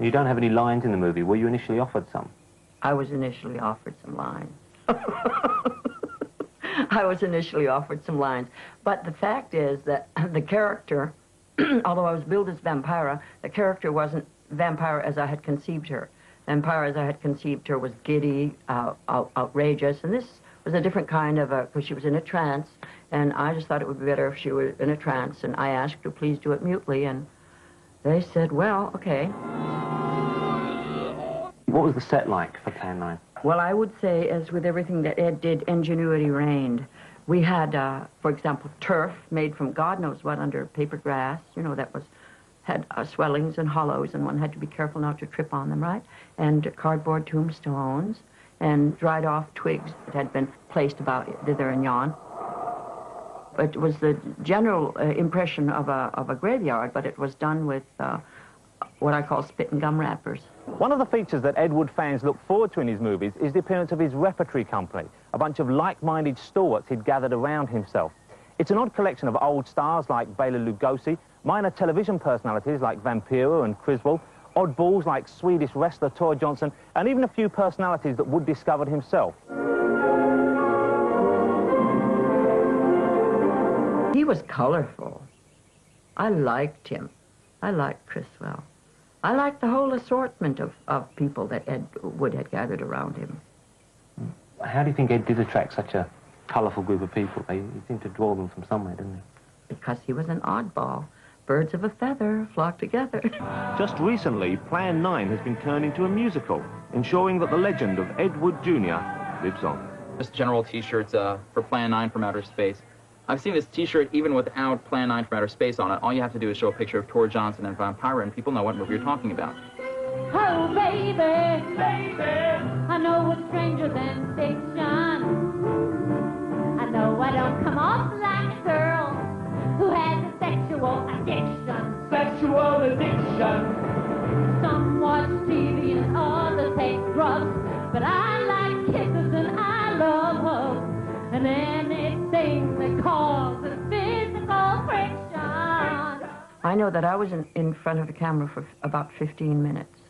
You don't have any lines in the movie. Were you initially offered some? I was initially offered some lines. I was initially offered some lines. But the fact is that the character, although I was billed as Vampira, the character wasn't Vampira as I had conceived her. Vampira as I had conceived her was giddy, uh, out, outrageous, and this was a different kind of a, because she was in a trance, and I just thought it would be better if she were in a trance, and I asked to please do it mutely, and they said, well, okay. What was the set like for Plan 9? Well, I would say, as with everything that Ed did, ingenuity reigned. We had, uh, for example, turf made from God knows what under paper grass. You know, that was had uh, swellings and hollows, and one had to be careful not to trip on them, right? And cardboard tombstones and dried off twigs that had been placed about thither and yon. It was the general uh, impression of a, of a graveyard, but it was done with uh, what I call spit and gum wrappers. One of the features that Ed Wood fans look forward to in his movies is the appearance of his repertory company, a bunch of like-minded stalwarts he'd gathered around himself. It's an odd collection of old stars like Bela Lugosi, minor television personalities like Vampira and Criswell, oddballs like Swedish wrestler Tor Johnson, and even a few personalities that Wood discovered himself. Was colorful. I liked him. I liked Criswell. I liked the whole assortment of, of people that Ed Wood had gathered around him. How do you think Ed did attract such a colourful group of people? He seemed to draw them from somewhere, didn't he? Because he was an oddball. Birds of a feather flock together. Just recently, Plan 9 has been turned into a musical, ensuring that the legend of Ed Wood Jr. lives on. Just general T-shirts uh, for Plan 9 from outer space. I've seen this T-shirt even without Plan 9 from outer space on it. All you have to do is show a picture of Tor Johnson and Vampira, and people know what movie you're talking about. Oh, baby, baby, I know what's stranger than fiction. I know I don't come off like a girl who has a sexual addiction. Sexual addiction. Some watch TV and others take drugs, but I like kisses and I love hugs. And I know that I was in, in front of the camera for about 15 minutes.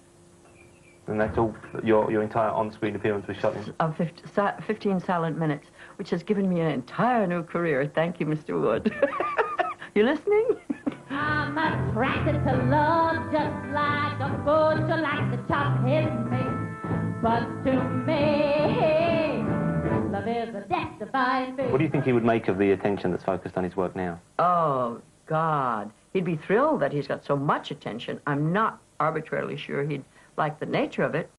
And that's all, your, your entire on-screen appearance was shot in? Of 50, sa 15 silent minutes, which has given me an entire new career. Thank you, Mr. Wood. you listening? I'm attracted to love just like a butcher likes to chop his meat. But to me, love is a death-defying. What do you think he would make of the attention that's focused on his work now? Oh, God. He'd be thrilled that he's got so much attention. I'm not arbitrarily sure he'd like the nature of it.